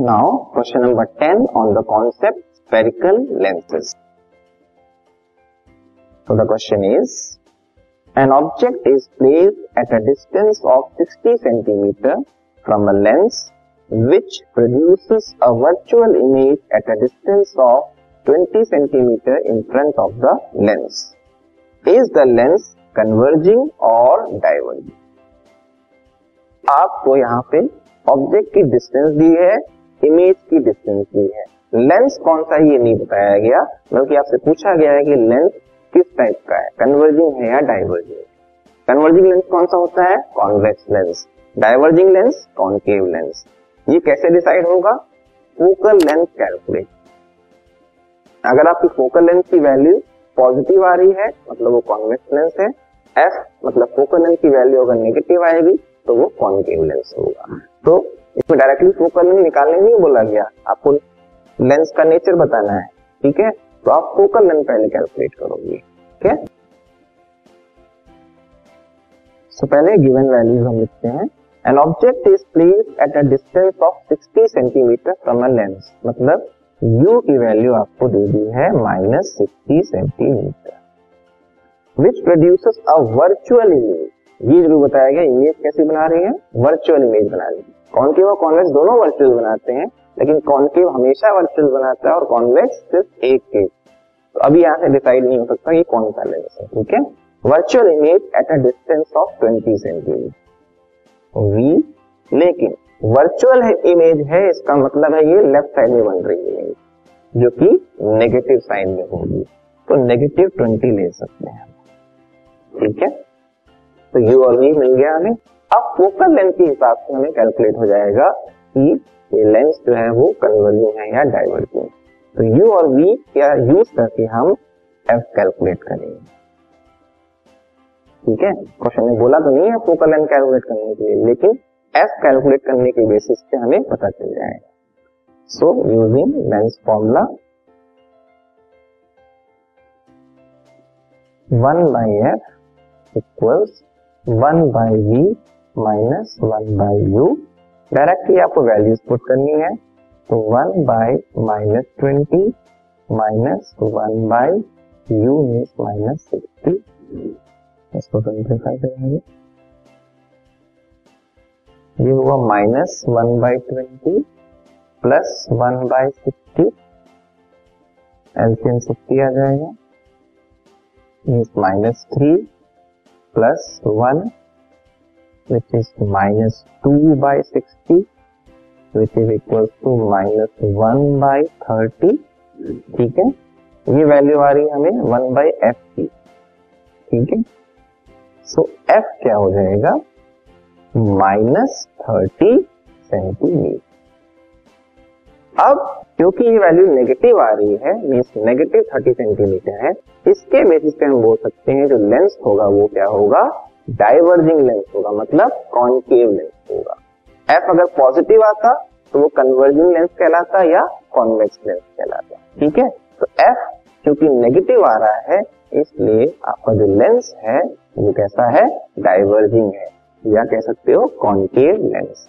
Now, question number 10 on the concept spherical lenses. So the question is, an object is placed at a distance of 60 centimeter from a lens which produces a virtual image at a distance of 20 centimeter in front of the lens. Is the lens converging or diverging? आपको यहाँ पे object की distance दी है image की distance दी है। Lens कौन सा ये नहीं बताया गया, बल्कि आपसे पूछा गया है कि लेंस किस टाइप का है कन्वर्जिंग है या डाइवर्जिंग कन्वर्जिंग लेंस कौन सा होता है? Convex lens diverging lens concave lens ये कैसे डिसाइड होगा? फोकल लेंथ कैलकुलेट अगर आपकी फोकल लेंथ की वैल्यू पॉजिटिव आ रही है मतलब वो कॉन्वेक्स लेंस है एफ़ मतलब फोकल लेंथ की वैल्यू अगर नेगेटिव आएगी तो वो कॉन्केव लेंस होगा। तो इसमें डायरेक्टली फोकल लेंथ निकालने नहीं बोला गया। आपको लेंस का नेचर बताना है, ठीक है? तो आप फोकल लेंथ पहले कैलकुलेट करोगे, ठीक है? सो पहले गिवन वैल्यूज़ हम लिखते हैं। An object is place at a distance of 60 centimetre from a lens मतलब यू की वैल्यू आपको दे दी है minus sixty centimetre which produces a virtual image ये जो बताया गया इमेज कैसे बना रही है? वर्चुअल इमेज बना रही है। कॉन्केव और कॉन्वेक्स दोनों वर्चुअल बनाते हैं, लेकिन कॉन्केव हमेशा वर्चुअल बनाता है और कॉन्वेक्स सिर्फ़ एक केस तो अभी यहाँ से डिसाइड नहीं हो सकता कि कौन सा लेंस है ठीक है? Virtual image at a distance of 20 centimetre v लेकिन वर्चुअल इमेज है, इसका मतलब है ये लेफ़्ट साइड में बन रही है जो कि नेगेटिव साइन में होगी। तो नेगेटिव ट्वेंटी ले सकते हैं। ठीक है? तो यू और वी मिल गया हमें। फोकल लेंथ के हिसाब से हमें कैलकुलेट हो जाएगा कि ये लेंस जो है वो कन्वर्जिंग है या डाइवर्जिंग तो यू और वी क्या यूज़ करके हम एफ़ कैलकुलेट करेंगे। ठीक है? क्वेश्चन में बोला तो नहीं है फोकल लेंथ कैलकुलेट करने के लिए, लेकिन एफ़ कैलकुलेट करने के बेसिस पे हमें पता चल जाएगा। So using lens formula one by f equals one by v minus one by u directly आपको वैल्यूज़ पुट करनी है तो one by minus twenty minus one by u means minus sixty इसको सिंप्लीफाई करेंगे। ये हुआ minus one by twenty plus one by sixty LCM sixty आ जाएगा। Means minus three plus one which is minus 2 by 60 which is equal to minus 1 by 30 ठीक है? ये value आ रही है हमें वन बाई एफ़ की। ठीक है? सो एफ़ क्या हो जाएगा? माइनस थर्टी सेंटीमीटर अब, क्योंकि ये वैल्यू नेगेटिव आ रही है मीन्स नेगेटिव थर्टी सेंटीमीटर है, इसके बेसिस पे हम बोल सकते हैं जो लेंस होगा वो क्या होगा? डाइवर्जिंग लेंस होगा मतलब कॉन्केव लेंस होगा। एफ़ अगर पॉजिटिव आता तो वो कन्वर्जिंग लेंस कहलाता या कॉन्वेक्स लेंस कहलाता। ठीक है? तो एफ़ क्योंकि नेगेटिव आ रहा है, इसलिए आपका जो लेंस है, वो कैसा है? डाइवर्जिंग है। या कह सकते हो concave lens